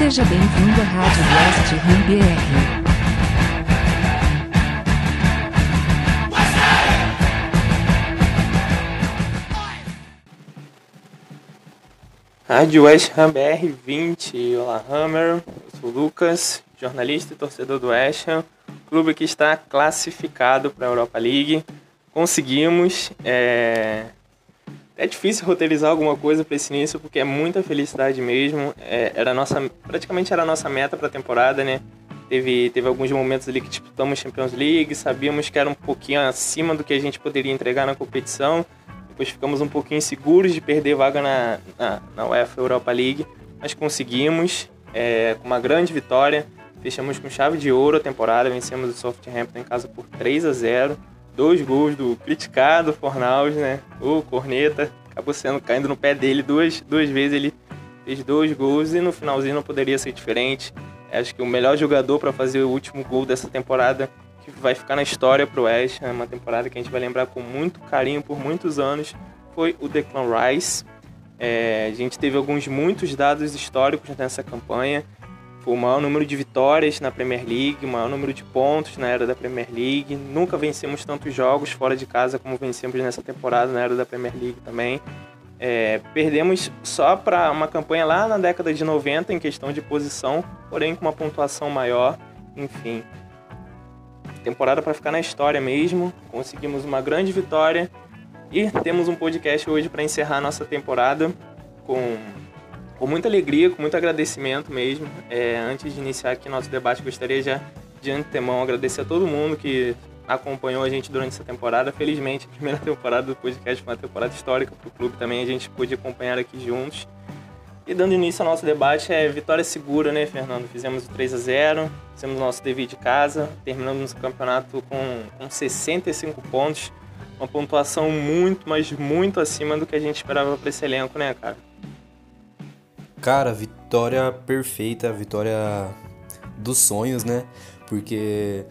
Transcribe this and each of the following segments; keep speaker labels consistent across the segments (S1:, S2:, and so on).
S1: Seja bem-vindo à Rádio West Ham BR.
S2: Rádio West Ham BR20. Olá, Hammer. Eu sou o Lucas, jornalista e torcedor do West Ham, clube que está classificado para a Europa League. Conseguimos. É... é difícil roteirizar alguma coisa para esse início porque é muita felicidade mesmo. É, era nossa, praticamente era a nossa meta para a temporada, né? Teve, teve alguns momentos ali que disputamos Champions League, sabíamos que era um pouquinho acima do que a gente poderia entregar na competição. Depois ficamos um pouquinho inseguros de perder vaga na, na, na UEFA Europa League, mas conseguimos, é, com uma grande vitória. Fechamos com chave de ouro a temporada, vencemos o Southampton em casa por 3 a 0 Dois gols do criticado Fornaus, né? O Corneta, acabou sendo caindo no pé dele duas, duas vezes. Ele fez dois gols e no finalzinho não poderia ser diferente. Acho que o melhor jogador para fazer o último gol dessa temporada, que vai ficar na história para o West, é uma temporada que a gente vai lembrar com muito carinho por muitos anos, foi o Declan Rice. É, a gente teve alguns muitos dados históricos nessa campanha. O maior número de vitórias na Premier League, o maior número de pontos na era da Premier League. Nunca vencemos tantos jogos fora de casa como vencemos nessa temporada na era da Premier League também. É, perdemos só para uma campanha lá na década de 90 em questão de posição, porém com uma pontuação maior. Enfim, temporada para ficar na história mesmo. Conseguimos uma grande vitória e temos um podcast hoje para encerrar nossa temporada com com muita alegria, com muito agradecimento mesmo. É, antes de iniciar aqui nosso debate, gostaria já de antemão agradecer a todo mundo que acompanhou a gente durante essa temporada. Felizmente, a primeira temporada do podcast foi uma temporada histórica para o clube também, a gente pôde acompanhar aqui juntos. E dando início ao nosso debate, é vitória segura, né, Fernando? Fizemos o 3 a 0 fizemos o nosso dever de casa, terminamos o campeonato com, com 65 pontos, uma pontuação muito, mas muito acima do que a gente esperava para esse elenco, né, cara?
S3: Cara, vitória perfeita, vitória dos sonhos, né? Porque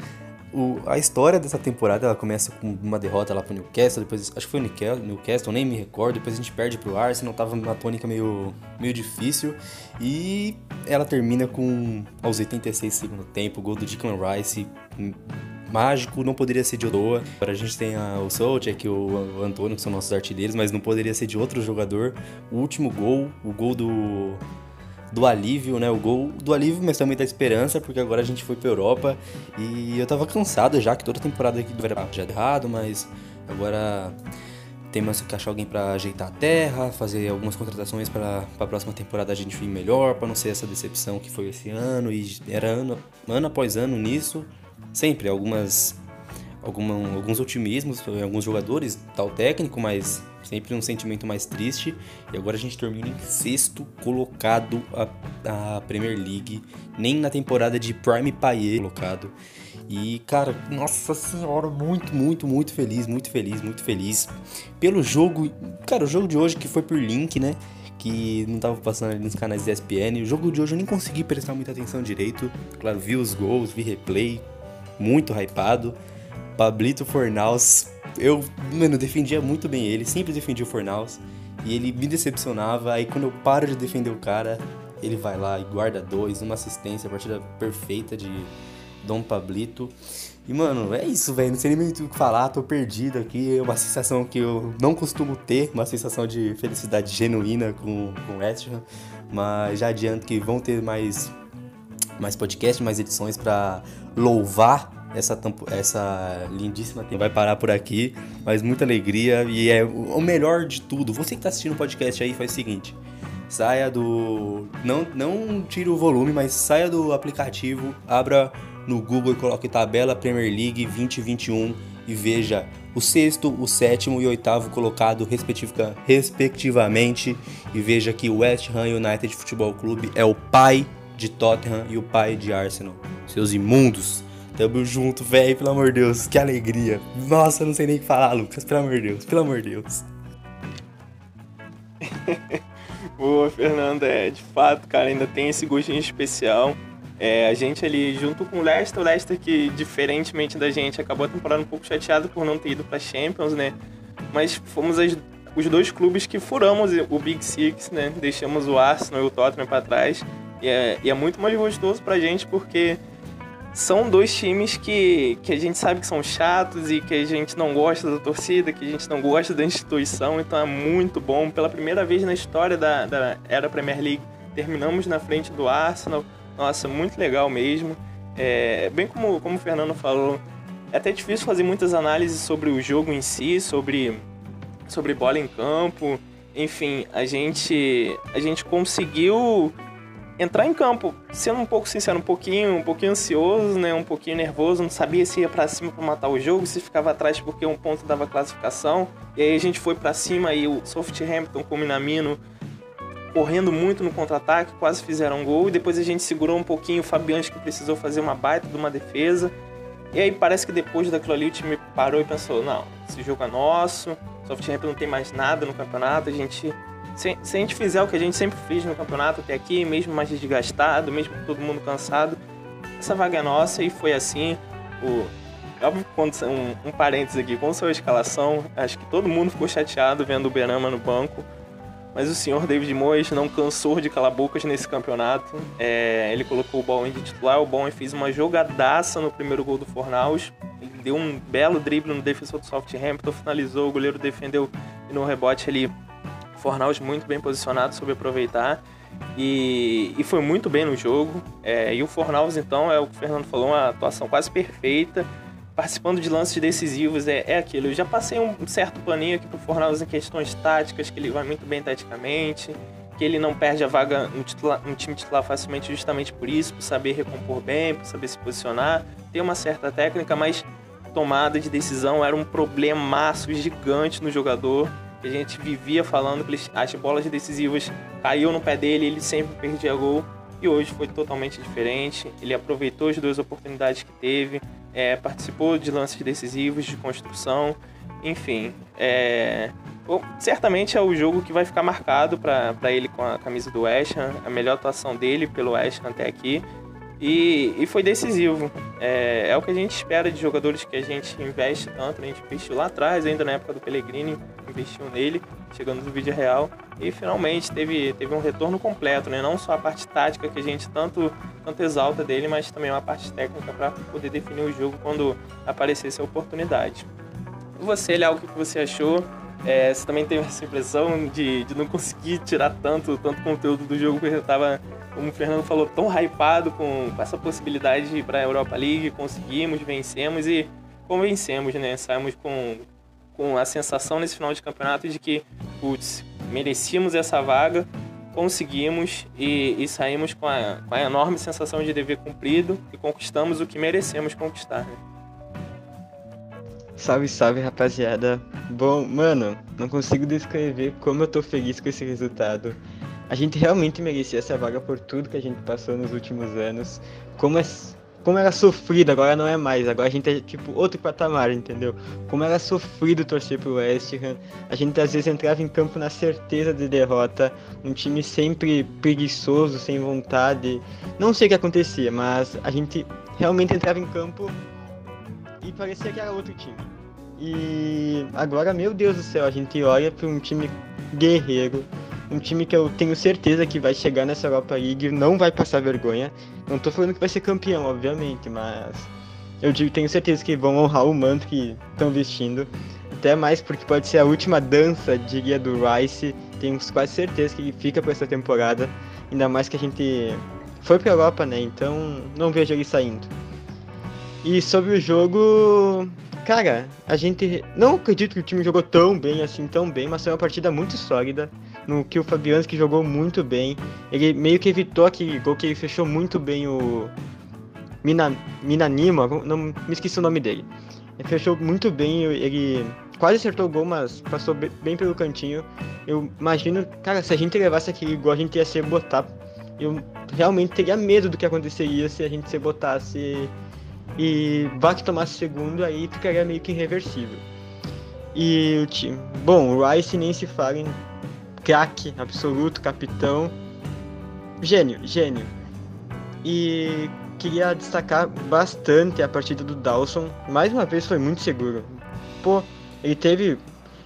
S3: o, a história dessa temporada ela começa com uma derrota lá pro Newcastle, depois acho que foi o Newcastle, nem me recordo, depois a gente perde pro Arsenal, tava numa tônica meio, meio difícil e ela termina com aos 86 segundo tempo, gol do Declan Rice, mágico, não poderia ser de Odoa. Agora a gente tem a, o Soucek e o Antônio, que são nossos artilheiros, mas não poderia ser de outro jogador. O último gol, o gol do, do alívio, né? O gol do alívio, mas também da esperança, porque agora a gente foi pra Europa e eu tava cansado já, que toda temporada aqui do Vera já errado, mas agora temos que achar alguém para ajeitar a terra, fazer algumas contratações para a próxima temporada a gente vir melhor, para não ser essa decepção que foi esse ano e era ano, ano após ano nisso sempre algumas alguma, alguns otimismos alguns jogadores, tal técnico, mas sempre um sentimento mais triste. E agora a gente termina em sexto colocado a, a Premier League, nem na temporada de Prime Payet colocado. E, cara, nossa senhora, muito, muito, muito feliz, muito feliz, muito feliz. Pelo jogo, cara, o jogo de hoje que foi por link, né? Que não tava passando ali nos canais da ESPN. O jogo de hoje eu nem consegui prestar muita atenção direito. Claro, vi os gols, vi replay, muito hypado. Pablito Fornaus, eu, mano, defendia muito bem ele, sempre defendia o Fornaus. E ele me decepcionava, aí quando eu paro de defender o cara, ele vai lá e guarda dois, uma assistência, a partida perfeita de Dom Pablito. E, mano, é isso, velho. Não sei nem muito o que falar, tô perdido aqui. É uma sensação que eu não costumo ter, uma sensação de felicidade genuína com, com o West Ham. Mas já adianto que vão ter mais, mais podcasts, mais edições para louvar essa, essa lindíssima temporada. Vai parar por aqui, mas muita alegria e é o melhor de tudo. Você que está assistindo o podcast aí faz o seguinte: saia do. Não, não tire o volume, mas saia do aplicativo, abra no Google e coloque tabela Premier League 2021 e veja o sexto, o sétimo e oitavo colocado respectivamente e veja que o West Ham United Futebol Clube é o pai de Tottenham e o pai de Arsenal. Seus imundos. Tamo junto, velho, pelo amor de Deus, que alegria. Nossa, eu não sei nem o que falar, Lucas, pelo amor de Deus, pelo amor de Deus.
S2: Boa, Fernanda, é, de fato, cara, ainda tem esse gostinho especial. É, a gente ali, junto com o Leicester, o Leicester que, diferentemente da gente, acabou a temporada um pouco chateado por não ter ido pra Champions, né? Mas fomos as, os dois clubes que furamos o Big Six, né? Deixamos o Arsenal e o Tottenham para trás E é, e é muito mais gostoso pra gente porque são dois times que, que a gente sabe que são chatos e que a gente não gosta da torcida, que a gente não gosta da instituição, então é muito bom. Pela primeira vez na história da, da era Premier League, terminamos na frente do Arsenal. Nossa, muito legal mesmo. É, bem como, como o Fernando falou, é até difícil fazer muitas análises sobre o jogo em si, sobre, sobre bola em campo. Enfim, a gente, a gente conseguiu entrar em campo, sendo um pouco sincero, um pouquinho, um pouquinho ansioso, né, um pouquinho nervoso, não sabia se ia para cima para matar o jogo, se ficava atrás porque um ponto dava classificação. E aí a gente foi para cima e o Southampton com o Minamino correndo muito no contra-ataque, quase fizeram um gol e depois a gente segurou um pouquinho o Fabianski que precisou fazer uma baita de uma defesa. E aí parece que depois daquilo ali o time parou e pensou, não, esse jogo é nosso, Southampton não tem mais nada no campeonato, a gente se, se, a gente fizer o que a gente sempre fez no campeonato até aqui, mesmo mais desgastado, mesmo todo mundo cansado, essa vaga é nossa e foi assim. O, óbvio quando um, um parênteses aqui, com sua escalação, acho que todo mundo ficou chateado vendo o Benama no banco. Mas o senhor David Moyes não cansou de calar bocas nesse campeonato. É, ele colocou o Bowen de titular, o Bowen fez uma jogadaça no primeiro gol do Fornaus. Ele deu um belo drible no defensor do Southampton, finalizou, o goleiro defendeu e no rebote ele Fornaus muito bem posicionado, soube aproveitar. E, e foi muito bem no jogo. É, e o Fornaus, então, é o que o Fernando falou, uma atuação quase perfeita. Participando de lances decisivos, é, é aquilo. Eu já passei um certo paninho aqui pro Fornaus em questões táticas, que ele vai muito bem taticamente, que ele não perde a vaga no, no time titular facilmente justamente por isso, por saber recompor bem, por saber se posicionar. Tem uma certa técnica, mas tomada de decisão era um problemaço gigante no jogador a gente vivia falando que as bolas decisivas caíam no pé dele, ele sempre perdia gol. E hoje foi totalmente diferente. Ele aproveitou as duas oportunidades que teve, é, participou de lances decisivos, de construção, enfim. É, certamente é o jogo que vai ficar marcado para ele com a camisa do West Ham, a melhor atuação dele pelo West Ham até aqui. E, e foi decisivo. É, é, o que a gente espera de jogadores que a gente investe tanto. A gente investiu lá atrás, ainda na época do Pellegrini, investiu nele, chegando no vídeo real. E finalmente teve, teve um retorno completo, né? Não só a parte tática que a gente tanto, tanto exalta dele, mas também uma parte técnica para poder definir o jogo quando aparecesse a oportunidade. Você, Léo, o que você achou? É, você também teve essa impressão de, de não conseguir tirar tanto, tanto conteúdo do jogo porque você estava como o Fernando falou, tão hypado com, com essa possibilidade para a Europa League, conseguimos, vencemos e convencemos, né? Saímos com, com a sensação nesse final de campeonato de que, putz, merecíamos essa vaga, conseguimos e, e saímos com a, com a, enorme sensação de dever cumprido e conquistamos o que merecemos conquistar, né?
S4: Salve, salve, rapaziada. Bom, mano, não consigo descrever como eu tô feliz com esse resultado. A gente realmente merecia essa vaga por tudo que a gente passou nos últimos anos. Como, é, como era sofrido, agora não é mais. Agora a gente é tipo outro patamar, entendeu? Como era sofrido torcer pro West Ham. A gente às vezes entrava em campo na certeza de derrota. Um time sempre preguiçoso, sem vontade. Não sei o que acontecia, mas a gente realmente entrava em campo e parecia que era outro time. E agora, meu Deus do céu, a gente olha para um time guerreiro, um time que eu tenho certeza que vai chegar nessa Europa League, não vai passar vergonha. Não tô falando que vai ser campeão, obviamente, mas eu tenho certeza que vão honrar o manto que estão vestindo. Até mais porque pode ser a última dança, diria, do Rice. Tenho quase certeza que ele fica para essa temporada. Ainda mais que a gente foi pra Europa, né? Então não vejo ele saindo. E sobre o jogo, cara, a gente não acredito que o time jogou tão bem assim, tão bem, mas foi uma partida muito sólida no que o Fabianski jogou muito bem. Ele meio que evitou aquele gol que ele fechou muito bem o Mina, Minanima, não me esqueci o nome dele. Ele fechou muito bem, ele quase acertou o gol, mas passou bem pelo cantinho. Eu imagino, cara, se a gente levasse aquele gol, a gente ia ser botar. Eu realmente teria medo do que aconteceria se a gente se botasse e Bach tomasse segundo, aí ficaria meio que irreversível. E o time. Bom, o Rice nem se fala em craque absoluto, capitão. Gênio, gênio. E queria destacar bastante a partida do Dawson. Mais uma vez foi muito seguro. Pô, ele teve.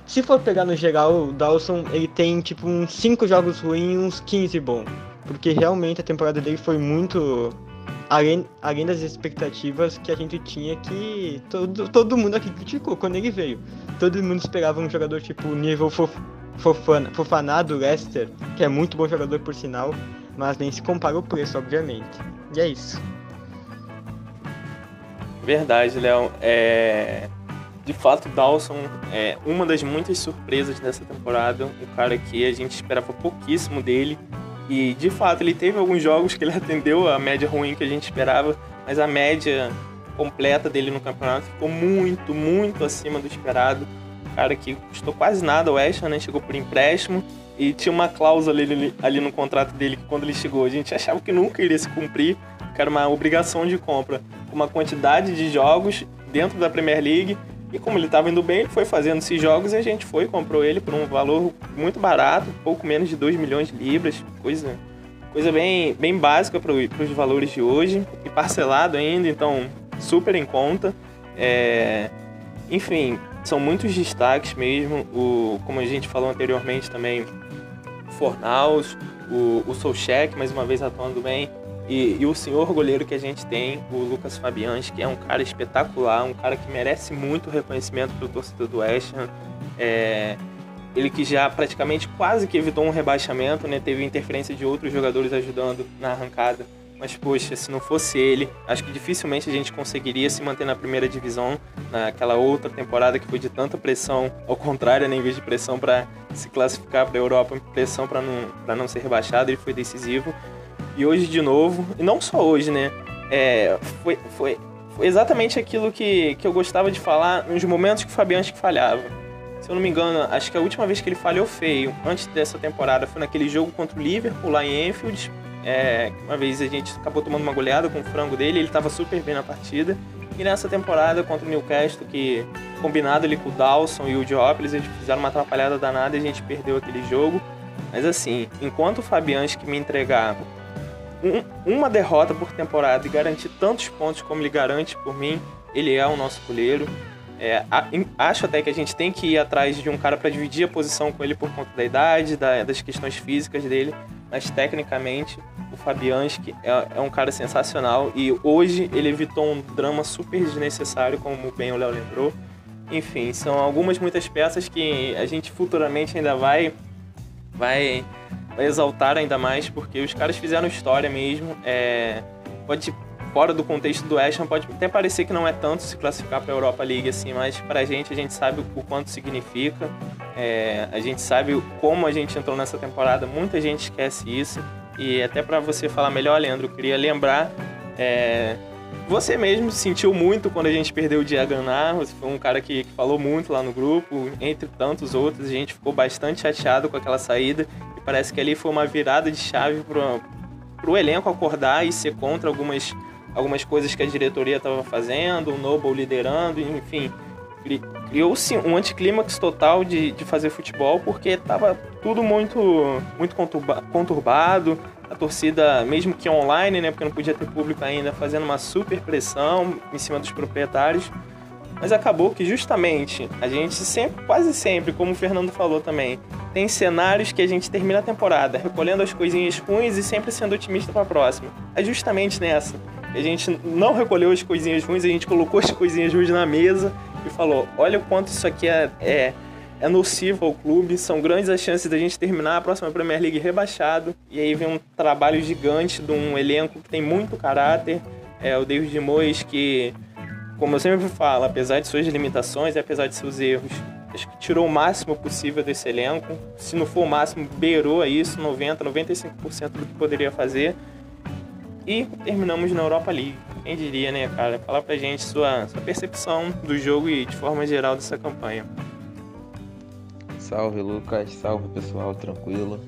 S4: Se for pegar no geral, o Dawson ele tem tipo uns 5 jogos ruins uns 15 bons. porque realmente a temporada dele foi muito além, além das expectativas que a gente tinha que todo, todo mundo aqui criticou quando ele veio. Todo mundo esperava um jogador tipo nível fof, fofana, Leicester, que é muito bom jogador por sinal, mas nem se compara o preço, obviamente. E é isso.
S2: Verdade, Léo. É... De fato, Dawson é uma das muitas surpresas dessa temporada. Um cara que a gente esperava pouquíssimo dele. E de fato, ele teve alguns jogos que ele atendeu a média ruim que a gente esperava, mas a média completa dele no campeonato ficou muito, muito acima do esperado. Um cara que custou quase nada o West né? Chegou por empréstimo e tinha uma cláusula ali, ali no contrato dele que quando ele chegou a gente achava que nunca iria se cumprir, que era uma obrigação de compra, com uma quantidade de jogos dentro da Premier League. E como ele estava indo bem, ele foi fazendo esses jogos e a gente foi comprou ele por um valor muito barato, pouco menos de 2 milhões de libras, coisa, coisa bem, bem básica para os valores de hoje, e parcelado ainda, então super em conta. É, enfim, são muitos destaques mesmo, o, como a gente falou anteriormente também, Fornaus, o, o Solcheck, mais uma vez atuando bem, e, e, o senhor goleiro que a gente tem, o Lucas Fabians, que é um cara espetacular, um cara que merece muito reconhecimento pelo torcedor do West Ham. É, ele que já praticamente quase que evitou um rebaixamento, né? Teve interferência de outros jogadores ajudando na arrancada. Mas, poxa, se não fosse ele, acho que dificilmente a gente conseguiria se manter na primeira divisão, naquela outra temporada que foi de tanta pressão, ao contrário, né? em vez de pressão para se classificar para a Europa, pressão para não, não ser rebaixado, ele foi decisivo. E hoje de novo, e não só hoje, né? É, foi, foi, foi exatamente aquilo que, que eu gostava de falar nos momentos que o Fabiano falhava. Se eu não me engano, acho que a última vez que ele falhou feio, antes dessa temporada, foi naquele jogo contra o Liverpool lá em Enfield. É, uma vez a gente acabou tomando uma goleada com o frango dele, ele estava super bem na partida. E nessa temporada contra o Newcastle, que combinado ali com o Dawson e o Diop, eles fizeram uma atrapalhada danada e a gente perdeu aquele jogo. Mas assim, enquanto o Fabianski me entregar um, uma derrota por temporada e garantir tantos pontos como ele garante por mim, ele é o nosso goleiro. É, acho até que a gente tem que ir atrás de um cara para dividir a posição com ele por conta da idade, da, das questões físicas dele, mas tecnicamente o Fabianski é, é, um cara sensacional e hoje ele evitou um drama super desnecessário, como bem o Léo lembrou. Enfim, são algumas muitas peças que a gente futuramente ainda vai vai vai exaltar ainda mais, porque os caras fizeram história mesmo. É, pode, fora do contexto do West Ham, pode até parecer que não é tanto se classificar para a Europa League assim, mas para a gente, a gente sabe o quanto significa. É, a gente sabe como a gente entrou nessa temporada, muita gente esquece isso. E até para você falar melhor, Leandro, eu queria lembrar. É, você mesmo sentiu muito quando a gente perdeu o Diaganar. Você foi um cara que, que, falou muito lá no grupo, entre tantos outros. A gente ficou bastante chateado com aquela saída. Parece que ali foi uma virada de chave para o elenco acordar e ser contra algumas, algumas coisas que a diretoria estava fazendo, o Noble liderando, enfim. Criou-se um anticlímax total de, de fazer futebol porque estava tudo muito, muito conturbado. A torcida, mesmo que online, né, porque não podia ter público ainda, fazendo uma super pressão em cima dos proprietários. Mas acabou que justamente a gente sempre, quase sempre, como o Fernando falou também, tem cenários que a gente termina a temporada recolhendo as coisinhas ruins e sempre sendo otimista para a próxima. É justamente nessa. A gente não recolheu as coisinhas ruins, a gente colocou as coisinhas ruins na mesa e falou: olha o quanto isso aqui é, é, é nocivo ao clube, são grandes as chances da gente terminar a próxima Premier League rebaixado. E aí vem um trabalho gigante de um elenco que tem muito caráter. É, o David Moyes que como eu sempre falo, apesar de suas limitações e apesar de seus erros, acho que tirou o máximo possível desse elenco. Se não for o máximo, beirou isso, 90, 95% do que poderia fazer. E terminamos na Europa League. Quem diria, né, cara? Fala pra gente sua, sua percepção do jogo e de forma geral dessa campanha.
S5: Salve, Lucas. Salve, pessoal. Tranquilo.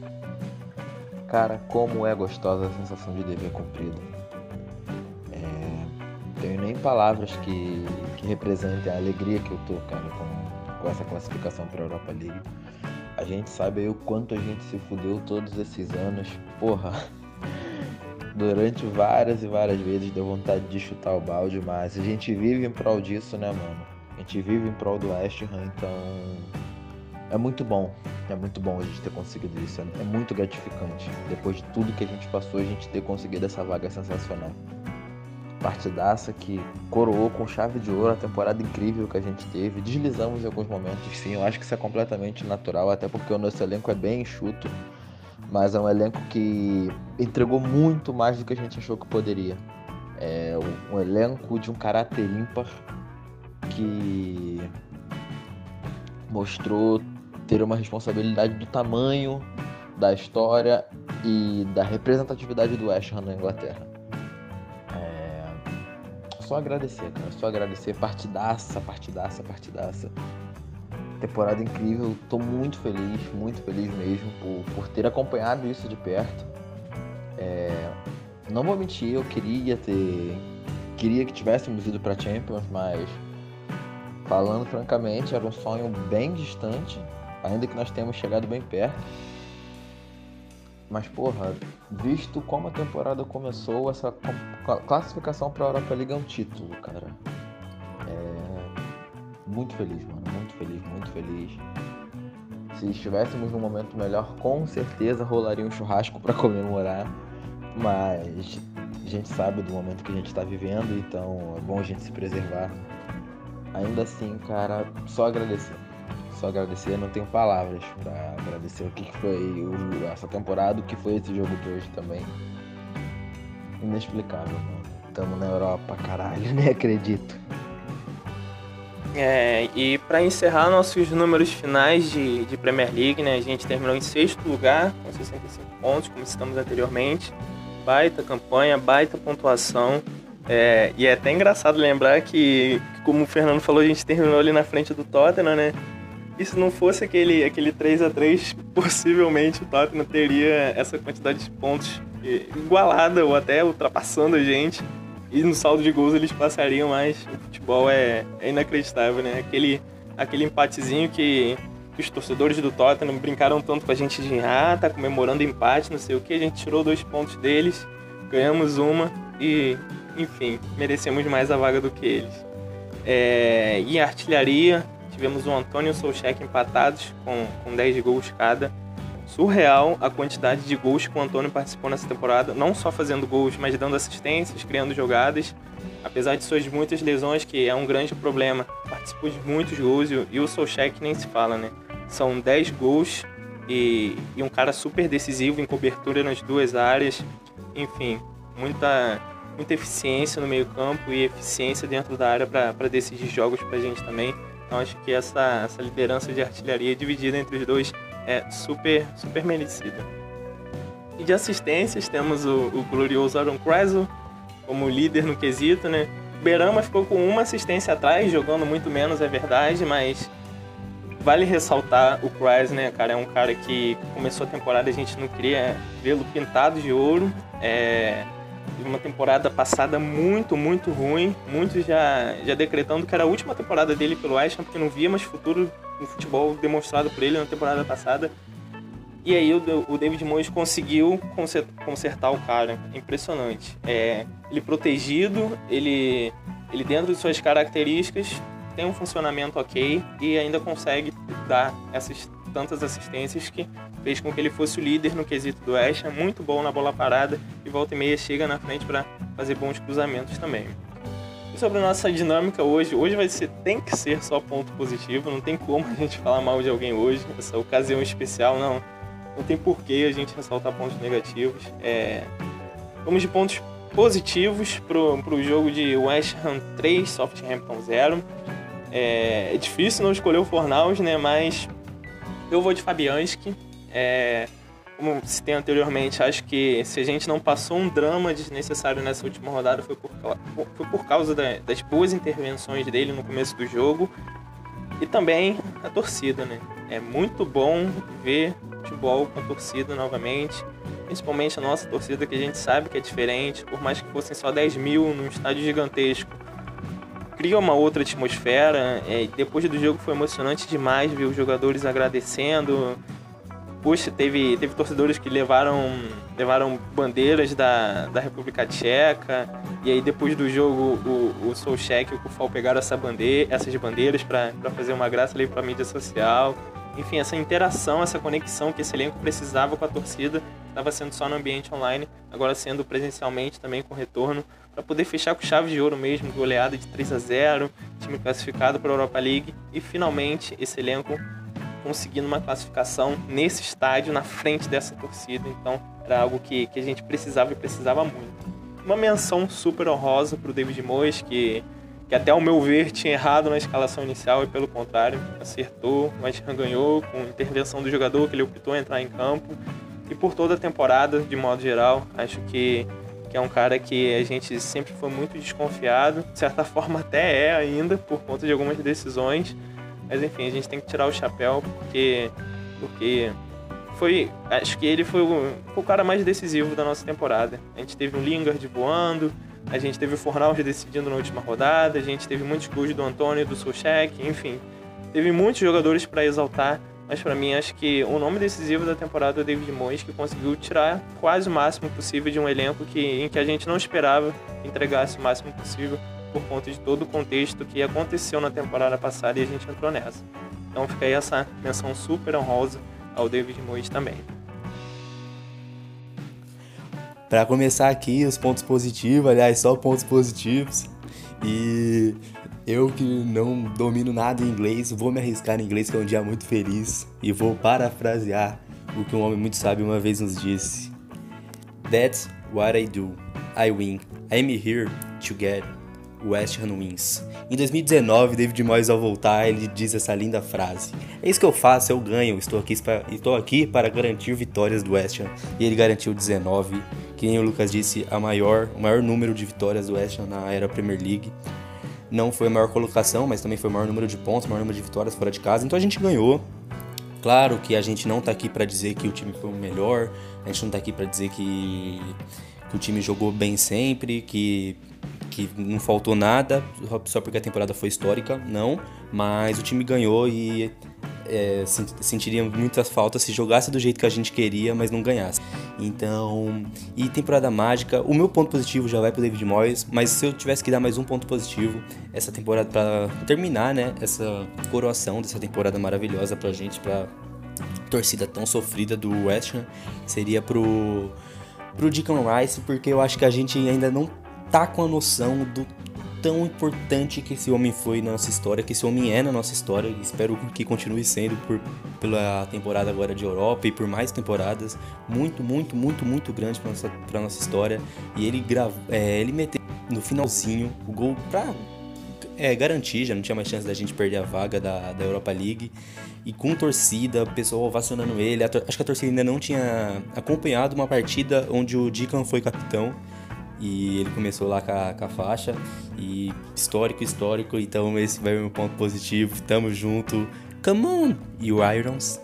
S5: Cara, como é gostosa a sensação de dever cumprido tenho nem palavras que, que representem a alegria que eu tô, cara, com, com essa classificação para Europa League. A gente sabe aí o quanto a gente se fudeu todos esses anos. Porra, durante várias e várias vezes deu vontade de chutar o balde, mas a gente vive em prol disso, né, mano? A gente vive em prol do West Ham, então é muito bom. É muito bom a gente ter conseguido isso. É muito gratificante. Depois de tudo que a gente passou, a gente ter conseguido essa vaga sensacional. Partidaça que coroou com chave de ouro a temporada incrível que a gente teve. Deslizamos em alguns momentos, sim. Eu acho que isso é completamente natural, até porque o nosso elenco é bem enxuto. Mas é um elenco que entregou muito mais do que a gente achou que poderia. É um elenco de um caráter ímpar que mostrou ter uma responsabilidade do tamanho da história e da representatividade do West Ham na Inglaterra. Só agradecer, cara. Só agradecer. Partidaça, partidaça, partidaça. Temporada incrível. Tô muito feliz, muito feliz mesmo por, por ter acompanhado isso de perto. É... Não vou mentir, eu queria ter. Queria que tivéssemos ido pra Champions, mas falando francamente, era um sonho bem distante ainda que nós tenhamos chegado bem perto. Mas, porra, visto como a temporada começou, essa classificação para a Europa League é um título, cara. É... Muito feliz, mano. Muito feliz, muito feliz. Se estivéssemos num momento melhor, com certeza rolaria um churrasco para comemorar. Mas a gente sabe do momento que a gente está vivendo, então é bom a gente se preservar. Ainda assim, cara, só agradecer só agradecer, não tenho palavras para agradecer o que foi essa temporada, o que foi esse jogo de hoje também. Inexplicável, mano. Tamo na Europa, caralho, nem acredito.
S2: É, e para encerrar nossos números finais de, de Premier League, né, a gente terminou em sexto lugar, com 65 pontos, como citamos anteriormente. Baita campanha, baita pontuação. É, e é até engraçado lembrar que, como o Fernando falou, a gente terminou ali na frente do Tottenham, né? E se não fosse aquele, aquele 3 a 3 possivelmente o Tottenham teria essa quantidade de pontos igualada ou até ultrapassando a gente. E no saldo de gols eles passariam, mas o futebol é, é inacreditável, né? Aquele, aquele empatezinho que, que, os torcedores do Tottenham brincaram tanto com a gente de ah, tá comemorando empate, não sei o que, a gente tirou dois pontos deles, ganhamos uma e, enfim, merecemos mais a vaga do que eles. É, e a artilharia, Tivemos o Antônio e o Solcheck empatados com, com 10 gols cada. Surreal a quantidade de gols que o Antônio participou nessa temporada, não só fazendo gols, mas dando assistências, criando jogadas. Apesar de suas muitas lesões, que é um grande problema, participou de muitos gols e, o Solcheck nem se fala, né? São 10 gols e, e um cara super decisivo em cobertura nas duas áreas. Enfim, muita, muita eficiência no meio campo e eficiência dentro da área para decidir jogos para a gente também. Então acho que essa, essa liderança de artilharia dividida entre os dois é super, super merecida. E de assistências temos o, o glorioso Aaron Kreisel como líder no quesito, né? Berama ficou com uma assistência atrás, jogando muito menos, é verdade, mas vale ressaltar o Kreisel, né, cara? É um cara que começou a temporada, a gente não queria vê-lo pintado de ouro. É, uma temporada passada muito, muito ruim. Muitos já, já decretando que era a última temporada dele pelo West Ham, porque não via mais futuro no futebol demonstrado por ele na temporada passada. E aí o, o David Moyes conseguiu consertar o cara. Impressionante. É, ele protegido, ele, ele dentro de suas características tem um funcionamento ok e ainda consegue dar essas tantas assistências que fez com que ele fosse o líder no quesito do West muito bom na bola parada e volta e meia chega na frente para fazer bons cruzamentos também. E sobre a nossa dinâmica hoje, hoje vai ser, tem que ser só ponto positivo, não tem como a gente falar mal de alguém hoje, essa ocasião especial, não, não tem porquê a gente ressaltar pontos negativos. É, vamos de pontos positivos para o jogo de West Ham 3, Southampton 0. É, é, difícil não escolher o Fornaus, né? Mas eu vou de Fabianski. É, como citei anteriormente, acho que se a gente não passou um drama desnecessário nessa última rodada foi por, foi por causa da, das boas intervenções dele no começo do jogo e também a torcida, né? É muito bom ver futebol com a torcida novamente, principalmente a nossa torcida que a gente sabe que é diferente, por mais que fossem só 10 mil num estádio gigantesco cria uma outra atmosfera. É, depois do jogo foi emocionante demais ver os jogadores agradecendo. Poxa, teve, teve torcedores que levaram, levaram bandeiras da, da República Tcheca. E aí depois do jogo o, o Solchek e o Kufal pegaram essa bandeira, essas bandeiras para fazer uma graça ali para mídia social. enfim, essa interação, essa conexão que esse elenco precisava com a torcida, estava sendo só no ambiente online, agora sendo presencialmente também com retorno, para poder fechar com chave de ouro mesmo, goleada de 3 a 0 time classificado para a Europa League e finalmente esse elenco conseguindo uma classificação nesse estádio, na frente dessa torcida. Então era algo que, que a gente precisava e precisava muito. Uma menção super honrosa para o David Moyes, que que até ao meu ver tinha errado na escalação inicial e pelo contrário, acertou, mas ganhou com intervenção do jogador que ele optou entrar em campo. E por toda a temporada, de modo geral, acho que, que é um cara que a gente sempre foi muito desconfiado, de certa forma até é ainda, por conta de algumas decisões. Mas enfim, a gente tem que tirar o chapéu porque, porque foi, acho que ele foi o, o cara mais decisivo da nossa temporada. A gente teve um Lingard voando, a gente teve o Fornaldi decidindo na última rodada, a gente teve muitos gols do Antônio, do Solchek, enfim. Teve muitos jogadores para exaltar, mas para mim acho que o nome decisivo da temporada é o David Moyes, que conseguiu tirar quase o máximo possível de um elenco que, em que a gente não esperava entregasse o máximo possível por conta de todo o contexto que aconteceu na temporada passada e a gente entrou nessa. Então fica aí essa menção super honrosa ao David Moyes também.
S3: Para começar aqui, os pontos positivos, aliás, só pontos positivos. E eu que não domino nada em inglês, vou me arriscar em inglês, que é um dia muito feliz, e vou parafrasear o que um homem muito sábio uma vez nos disse: That's what I do. I win. I'm here to get West Ham wins. Em 2019, David Moyes ao voltar, ele diz essa linda frase: É isso que eu faço, eu ganho. Estou aqui estou aqui para garantir vitórias do West Ham. E ele garantiu 19 que nem o Lucas disse, a maior, o maior número de vitórias do West Ham na era Premier League. Não foi a maior colocação, mas também foi o maior número de pontos, o maior número de vitórias fora de casa. Então a gente ganhou. Claro que a gente não tá aqui para dizer que o time foi o melhor, a gente não tá aqui para dizer que, que o time jogou bem sempre, que que não faltou nada só porque a temporada foi histórica, não. Mas o time ganhou e é, sentiria muitas faltas se jogasse do jeito que a gente queria, mas não ganhasse. Então, e temporada mágica, o meu ponto positivo já vai pro David Moyes, mas se eu tivesse que dar mais um ponto positivo essa temporada para terminar, né, essa coroação dessa temporada maravilhosa pra gente, pra torcida tão sofrida do West Ham, seria pro pro Deacon Rice, porque eu acho que a gente ainda não tá com a noção do tão importante que esse homem foi na nossa história, que esse homem é na nossa história, e espero que continue sendo por, pela temporada agora de Europa e por mais temporadas, muito, muito, muito, muito grande para nossa, pra nossa história. E ele, grava, é, ele meteu no finalzinho o gol pra é, garantir, já não tinha mais chance da gente perder a vaga da, da Europa League. E com torcida, o pessoal ovacionando ele. acho que a torcida ainda não tinha acompanhado uma partida onde o Deacon foi capitão. E ele começou lá com a, com a, faixa. E histórico, histórico. Então esse vai ser meu ponto positivo. Tamo junto. Come on! E o Irons?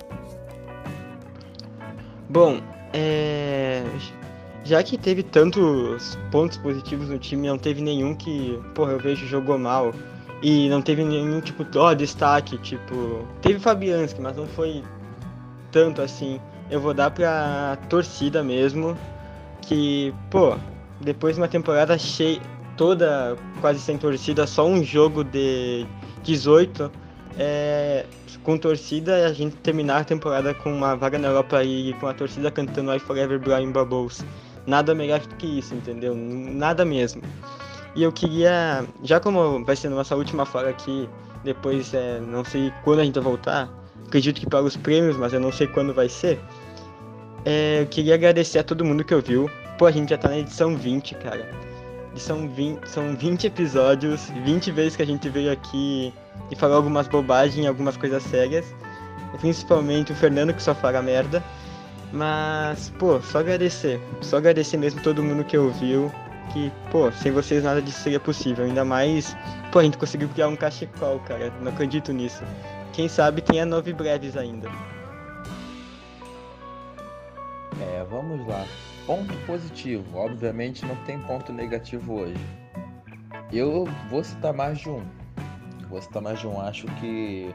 S4: Bom, é... já que teve tantos pontos positivos no time, não teve nenhum que, porra, eu vejo jogou mal. E não teve nenhum, tipo, ó, destaque, tipo... Teve Fabianski, mas não foi tanto assim. Eu vou dar pra torcida mesmo, que, pô, depois de uma temporada cheia, toda quase sem torcida, só um jogo de 18, é, com torcida, a gente terminar a temporada com uma vaga na Europa e com a torcida cantando I Forever Brian Bubbles. Nada melhor do que isso, entendeu? Nada mesmo. E eu queria, já como vai ser nossa última fala aqui, depois é, não sei quando a gente vai voltar, acredito que para os prêmios, mas eu não sei quando vai ser. É, eu queria agradecer a todo mundo que ouviu, Pô, a gente já tá na edição 20, cara. Edição 20, são 20 episódios, 20 vezes que a gente veio aqui e falou algumas bobagens, algumas coisas sérias. Principalmente o Fernando que só fala merda. Mas, pô, só agradecer. Só agradecer mesmo todo mundo que ouviu. Que, pô, sem vocês nada disso seria possível. Ainda mais, pô, a gente conseguiu criar um cachecol, cara. Não acredito nisso. Quem sabe tenha nove breves ainda.
S5: É, vamos lá. Ponto positivo, obviamente não tem ponto negativo hoje. Eu vou citar mais de um. Vou citar mais de um. Acho que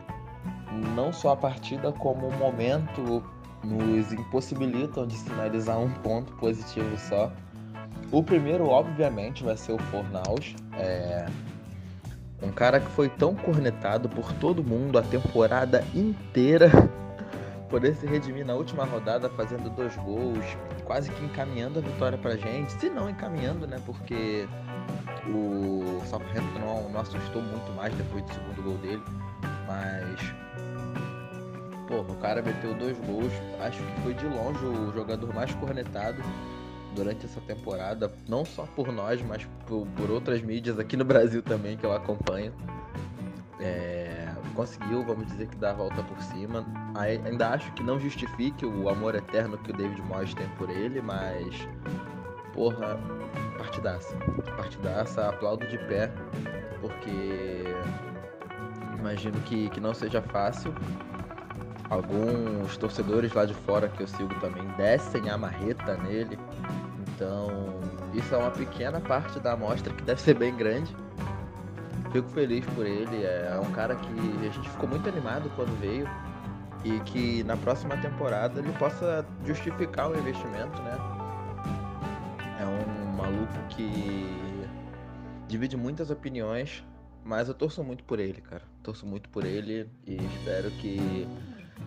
S5: não só a partida, como o momento nos impossibilitam de sinalizar um ponto positivo só. O primeiro, obviamente, vai ser o Fornaus. É um cara que foi tão cornetado por todo mundo a temporada inteira poder se redimir na última rodada fazendo dois gols, quase que encaminhando a vitória pra gente, se não encaminhando, né? Porque o Southampton não, não assustou muito mais depois do segundo gol dele, mas Porra, o cara meteu dois gols, acho que foi de longe o jogador mais cornetado durante essa temporada, não só por nós, mas por, por outras mídias aqui no Brasil também que eu acompanho. É, conseguiu, vamos dizer que dar a volta por cima. Ainda acho que não justifique o amor eterno que o David Moyes tem por ele, mas porra, partidaça. Partidaça, aplaudo de pé, porque imagino que, que não seja fácil alguns torcedores lá de fora que eu sigo também descem a marreta nele. Então, isso é uma pequena parte da amostra que deve ser bem grande. Fico feliz por ele. É um cara que a gente ficou muito animado quando veio e que na próxima temporada ele possa justificar o investimento, né? É um maluco que divide muitas opiniões, mas eu torço muito por ele, cara. Torço muito por ele e espero que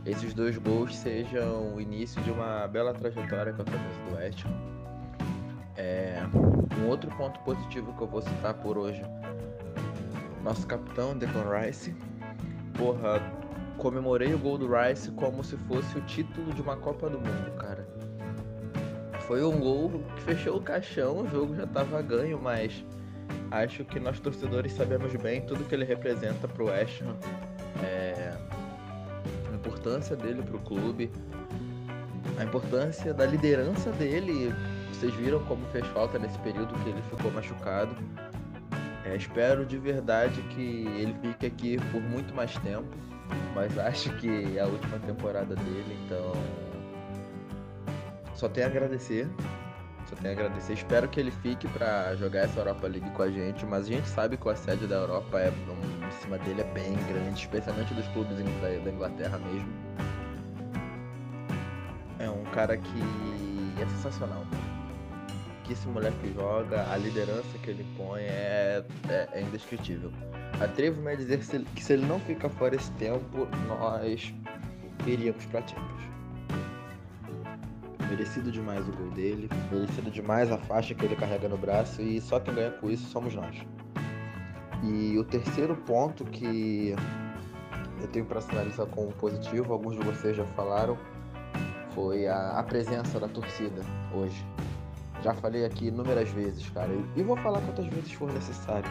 S5: esses dois gols sejam o início de uma bela trajetória com a camisa do West É, um outro ponto positivo que eu vou citar por hoje, nosso capitão Declan Rice, porra, comemorei o gol do Rice como se fosse o título de uma Copa do Mundo, cara. Foi um gol que fechou o caixão, o jogo já tava ganho, mas acho que nós torcedores sabemos bem tudo que ele representa pro West Ham. É, importância dele para o clube, a importância da liderança dele. Vocês viram como fez falta nesse período que ele ficou machucado. É, espero de verdade que ele fique aqui por muito mais tempo, mas acho que é a última temporada dele, então só tenho a agradecer. Só tenho a agradecer. Espero que ele fique para jogar essa Europa League com a gente, mas a gente sabe que o assédio da Europa é em cima dele é bem grande, especialmente dos clubes da Inglaterra mesmo. É um cara que é sensacional. Que esse moleque joga, a liderança que ele põe é, é, é indescritível. Atrevo-me a dizer que se ele não fica fora esse tempo, nós iríamos para Champions. Merecido demais o gol dele, merecido demais a faixa que ele carrega no braço e só quem ganha com isso somos nós. E o terceiro ponto que eu tenho para sinalizar como positivo, alguns de vocês já falaram, foi a, a, presença da torcida hoje. Já falei aqui inúmeras vezes, cara, e vou falar quantas vezes for necessário.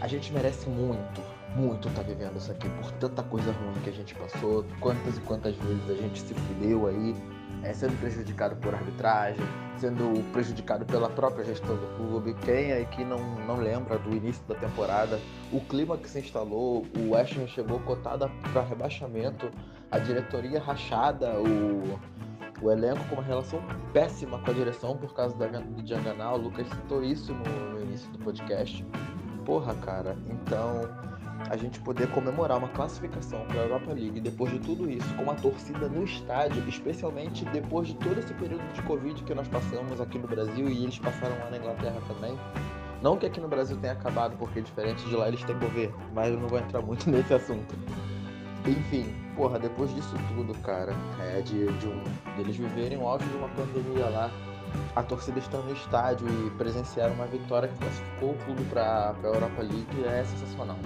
S5: A gente merece muito, muito estar tá vivendo isso aqui por tanta coisa ruim que a gente passou, quantas e quantas vezes a gente se fudeu aí, é, sendo prejudicado por arbitragem, sendo prejudicado pela própria gestão do clube. Quem aí que não, não lembra do início da temporada, o clima que se instalou, o West chegou cotada para rebaixamento, a diretoria rachada, o, o elenco com uma relação péssima com a direção por causa da, do Dianganal. O Lucas citou isso no, no início do podcast. Porra, cara, então a gente poder comemorar uma classificação para a Europa League depois de tudo isso, com uma torcida no estádio, especialmente depois de todo esse período de Covid que nós passamos aqui no Brasil e eles passaram lá na Inglaterra também. Não que aqui no Brasil tenha acabado, porque diferente de lá eles têm governo, mas eu não vou entrar muito nesse assunto. Enfim, porra, depois disso tudo, cara, é de, de um, deles viverem o auge de uma pandemia lá, a torcida estando no estádio e presenciar uma vitória que classificou o clube para a Europa League é sensacional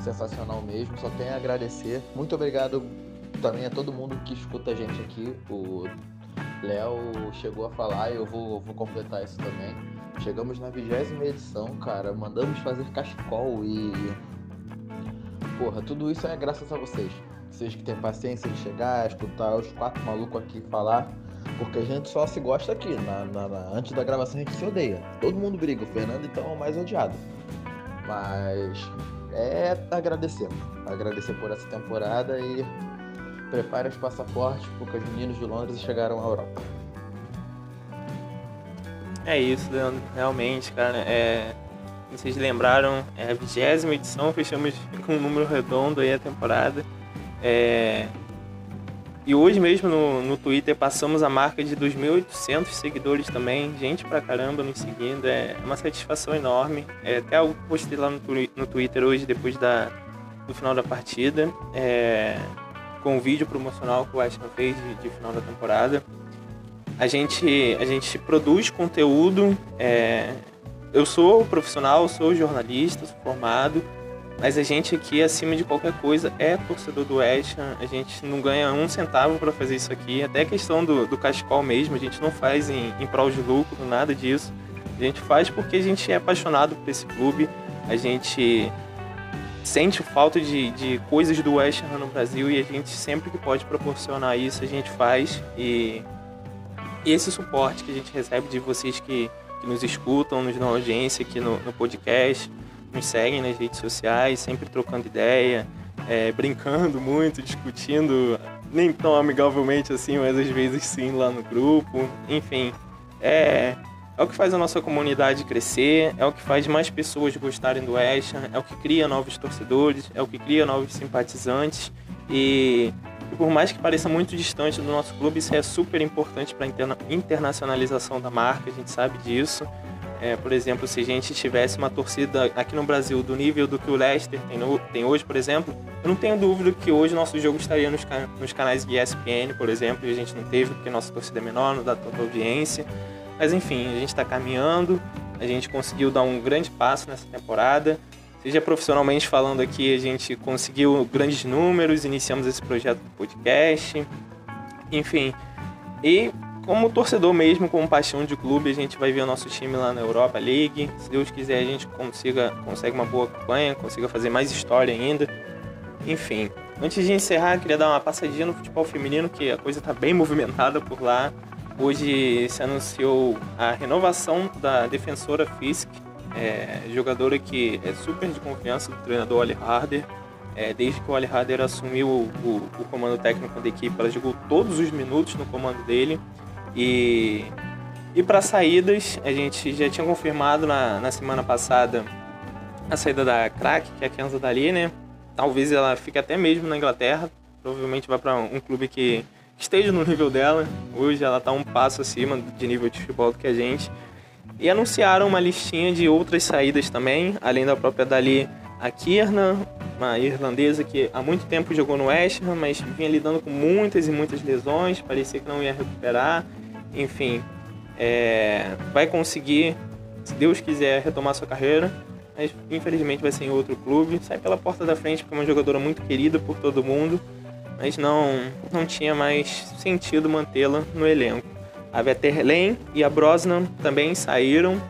S5: sensacional mesmo. Só tenho a agradecer. Muito obrigado também a todo mundo que escuta a gente aqui. O Léo chegou a falar e eu vou, vou completar isso também. Chegamos na vigésima edição, cara. Mandamos fazer cachecol e. Porra, tudo isso é graças a vocês. Vocês que têm paciência de chegar, escutar os quatro malucos aqui falar. Porque a gente só se gosta aqui. Na, na, na, antes da gravação a gente se odeia. Todo mundo briga. O Fernando então é o mais odiado. Mas é agradecer. Agradecer por essa temporada e prepare os passaportes, porque os meninos de Londres chegaram à Europa.
S2: É isso, Leandro. Realmente, cara. É... Vocês lembraram, é a vigésima edição, fechamos com um número redondo aí a temporada. É... E hoje mesmo no, no Twitter passamos a marca de 2.800 seguidores também, gente pra caramba nos seguindo, é uma satisfação enorme. É, até algo que postei lá no, no Twitter hoje, depois da, do final da partida. É, foi um vídeo promocional que o Ham fez de, de final da temporada. A gente, a gente produz conteúdo. É, eu sou profissional, sou jornalista, sou formado, mas a gente aqui, acima de qualquer coisa, é torcedor do West Ham. A gente não ganha um centavo para fazer isso aqui. Até a questão do, do cachecol mesmo, a gente não faz em, em prol de lucro, nada disso. A gente faz porque a gente é apaixonado por esse clube. A gente sente falta de, de coisas do West Ham no Brasil e a gente sempre que pode proporcionar isso a gente faz e, e esse suporte que a gente recebe de vocês que, que nos escutam, nos dão audiência aqui no, no, podcast, nos seguem nas redes sociais, sempre trocando ideia, é, brincando muito, discutindo, nem tão amigavelmente assim, mas às vezes sim lá no grupo, enfim, é é o que faz a nossa comunidade crescer, é o que faz mais pessoas gostarem do West é o que cria novos torcedores, é o que cria novos simpatizantes e, e por mais que pareça muito distante do nosso clube, isso é super importante para a interna internacionalização da marca, a gente sabe disso. É, por exemplo, se a gente tivesse uma torcida aqui no Brasil do nível do que o Leicester tem, no, tem hoje, por exemplo, eu não tenho dúvida que hoje nosso jogo estaria nos, nos canais de ESPN, por exemplo, e a gente não teve porque nossa torcida é menor, não dá tanta audiência. Mas enfim, a gente está caminhando, a gente conseguiu dar um grande passo nessa temporada. Seja profissionalmente falando aqui, a gente conseguiu grandes números, iniciamos esse projeto do podcast, enfim. E como torcedor mesmo, como paixão de clube, a gente vai ver o nosso time lá na Europa League. Se Deus quiser, a gente consiga consegue uma boa campanha, consiga fazer mais história ainda. Enfim, antes de encerrar, queria dar uma passadinha no futebol feminino, que a coisa está bem movimentada por lá. Hoje se anunciou a renovação da defensora Fisk, é, jogadora que é super de confiança do treinador Ali Harder. É, desde que o Ali Harder assumiu o, o, o, comando técnico da equipe, ela jogou todos os minutos no comando dele. E, e para saídas, a gente já tinha confirmado na, na semana passada a saída da Crack, que é a Kenza Dali, né? Talvez ela fique até mesmo na Inglaterra. Provavelmente vai para um clube que esteja no nível dela. Hoje ela está um passo acima de nível de futebol do que a gente. E anunciaram uma listinha de outras saídas também, além da própria Dali, a Kierna, uma irlandesa que há muito tempo jogou no West Ham, mas vinha lidando com muitas e muitas lesões, parecia que não ia recuperar. Enfim, é, vai conseguir, se Deus quiser, retomar sua carreira, mas infelizmente vai ser em outro clube. Sai pela porta da frente porque é uma jogadora muito querida por todo mundo mas não, não tinha mais sentido mantê-la no elenco. A Vetterlen e a Brosnan também saíram.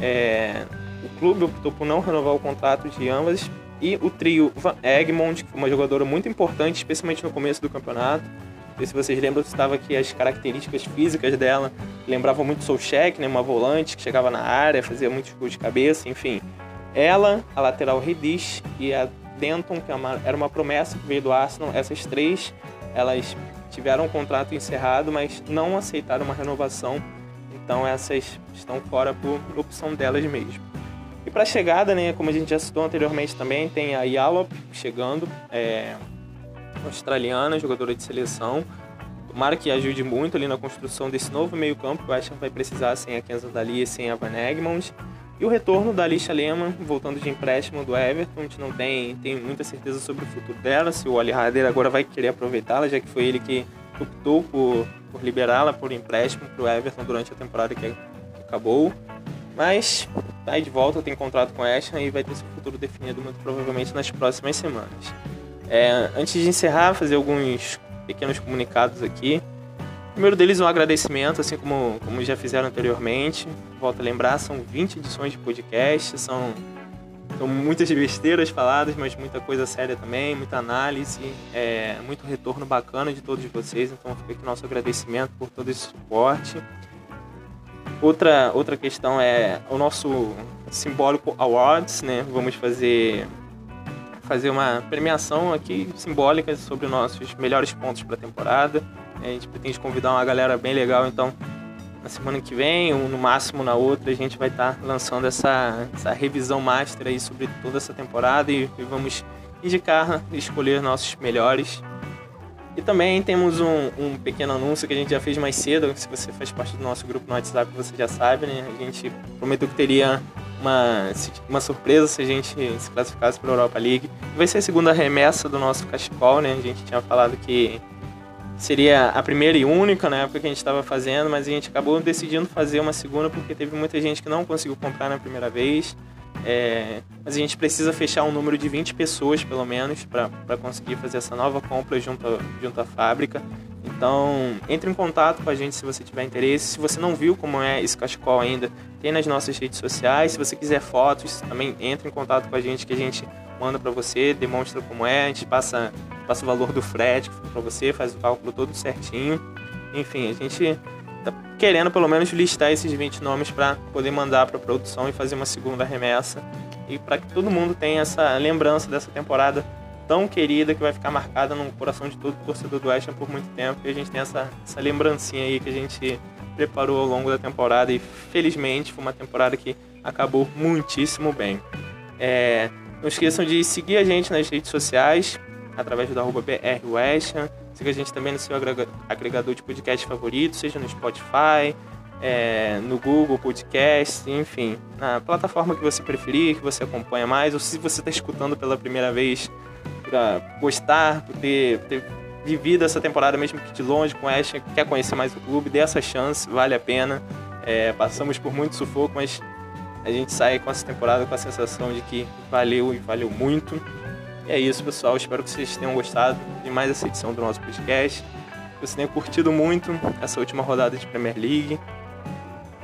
S2: É, o clube optou por não renovar o contrato de ambas. E o trio Van Egmond, que foi uma jogadora muito importante, especialmente no começo do campeonato. Sei se vocês lembram, estava aqui as características físicas dela. Lembrava muito Solcheck, né? uma volante que chegava na área, fazia muitos gols de cabeça, enfim. Ela, a lateral Redis e a Denton, que é era uma promessa que veio do Arsenal, essas três, elas tiveram um contrato encerrado, mas não aceitaram uma renovação. Então essas estão fora por opção delas mesmo. E para a chegada, né, como a gente já citou anteriormente também, tem a Yalop chegando, é, australiana, jogadora de seleção. Tomara que ajude muito ali na construção desse novo meio campo, que o West vai precisar sem a Kenza Dali e sem a Van Egmond. E o retorno da Alicia Lehmann, voltando de empréstimo do Everton, a gente não tem, tem muita certeza sobre o futuro dela, se o Ali Harder agora vai querer aproveitá-la, já que foi ele que optou por, por liberá-la por empréstimo para o Everton durante a temporada que, acabou. Mas tá aí de volta, tem contrato com a Ashton e vai ter seu futuro definido muito provavelmente nas próximas semanas. É, antes de encerrar, fazer alguns pequenos comunicados aqui. Primeiro deles um agradecimento, assim como, como já fizeram anteriormente. Volto a lembrar, são 20 edições de podcast, são, são muitas besteiras faladas, mas muita coisa séria também, muita análise, é, muito retorno bacana de todos vocês. Então fica aqui nosso agradecimento por todo esse suporte. Outra, outra questão é o nosso simbólico Awards, né? Vamos fazer fazer uma premiação aqui simbólica sobre os nossos melhores pontos para a temporada. A gente pretende convidar uma galera bem legal, então na semana que vem, ou no máximo na outra, a gente vai estar tá lançando essa, essa revisão master aí sobre toda essa temporada e, e vamos indicar e escolher nossos melhores. E também temos um, um, pequeno anúncio que a gente já fez mais cedo. Se você faz parte do nosso grupo no WhatsApp, você já sabe, né? A gente prometeu que teria uma, uma surpresa se a gente se classificasse para a Europa League. Vai ser a segunda remessa do nosso cachecol, né? A gente tinha falado que seria a primeira e única na época que a gente estava fazendo, mas a gente acabou decidindo fazer uma segunda porque teve muita gente que não conseguiu comprar na primeira vez. É, mas a gente precisa fechar um número de 20 pessoas, pelo menos, para conseguir fazer essa nova compra junto, a, junto à fábrica. Então, entre em contato com a gente se você tiver interesse. Se você não viu como é esse cachecol ainda, tem nas nossas redes sociais. Se você quiser fotos, também entre em contato com a gente que a gente manda para você, demonstra como é, a gente passa, passa o valor do frete para você, faz o cálculo todo certinho. Enfim, a gente tá querendo pelo menos listar esses 20 nomes para poder mandar para produção e fazer uma segunda remessa e para que todo mundo tenha essa lembrança dessa temporada tão querida que vai ficar marcada no coração de todo torcedor do West Ham por muito tempo e a gente tem essa, essa lembrancinha aí que a gente preparou ao longo da temporada e felizmente foi uma temporada que acabou muitíssimo bem. É, não esqueçam de seguir a gente nas redes sociais através do arroba BRWestham. Siga a gente também no seu agregador de podcast favorito, seja no Spotify, é, no Google Podcast, enfim, na plataforma que você preferir, que você acompanha mais, ou se você está escutando pela primeira vez para gostar, por ter, ter, vivido essa temporada mesmo que de longe com Ash, quer conhecer mais o clube, dê essa chance, vale a pena. É, passamos por muito sufoco, mas a gente sai com essa temporada com a sensação de que valeu e valeu muito. E é isso, pessoal. Espero que vocês tenham gostado de mais essa edição do nosso podcast. Que vocês tenham curtido muito essa última rodada de Premier League.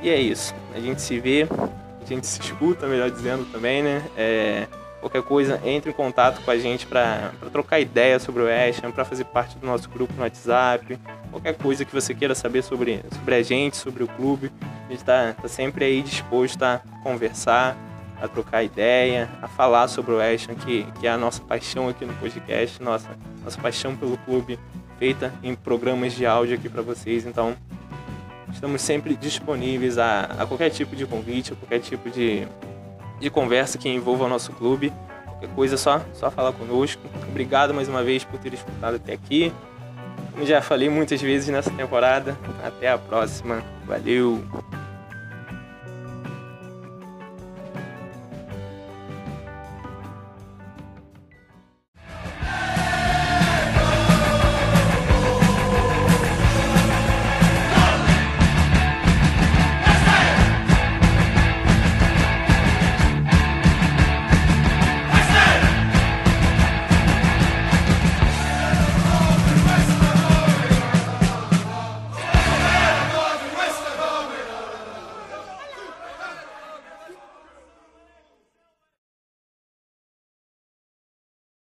S2: E é isso. A gente se vê, a gente se escuta, melhor dizendo também, né? É, qualquer coisa, entre em contato com a gente para trocar ideia sobre o West para fazer parte do nosso grupo no WhatsApp. Qualquer coisa que você queira saber sobre, sobre a gente, sobre o clube. A gente está tá sempre aí disposto a conversar, a trocar ideia, a falar sobre o West Ham, que, que é a nossa paixão aqui no podcast, nossa, nossa paixão pelo clube, feita em programas de áudio aqui para vocês. Então, Estamos sempre disponíveis a, a qualquer tipo de convite, a qualquer tipo de, de conversa que envolva o nosso clube. Qualquer coisa, só, só falar conosco. Obrigado mais uma vez por ter escutado até aqui. Como já falei muitas vezes nessa temporada, até a próxima. Valeu!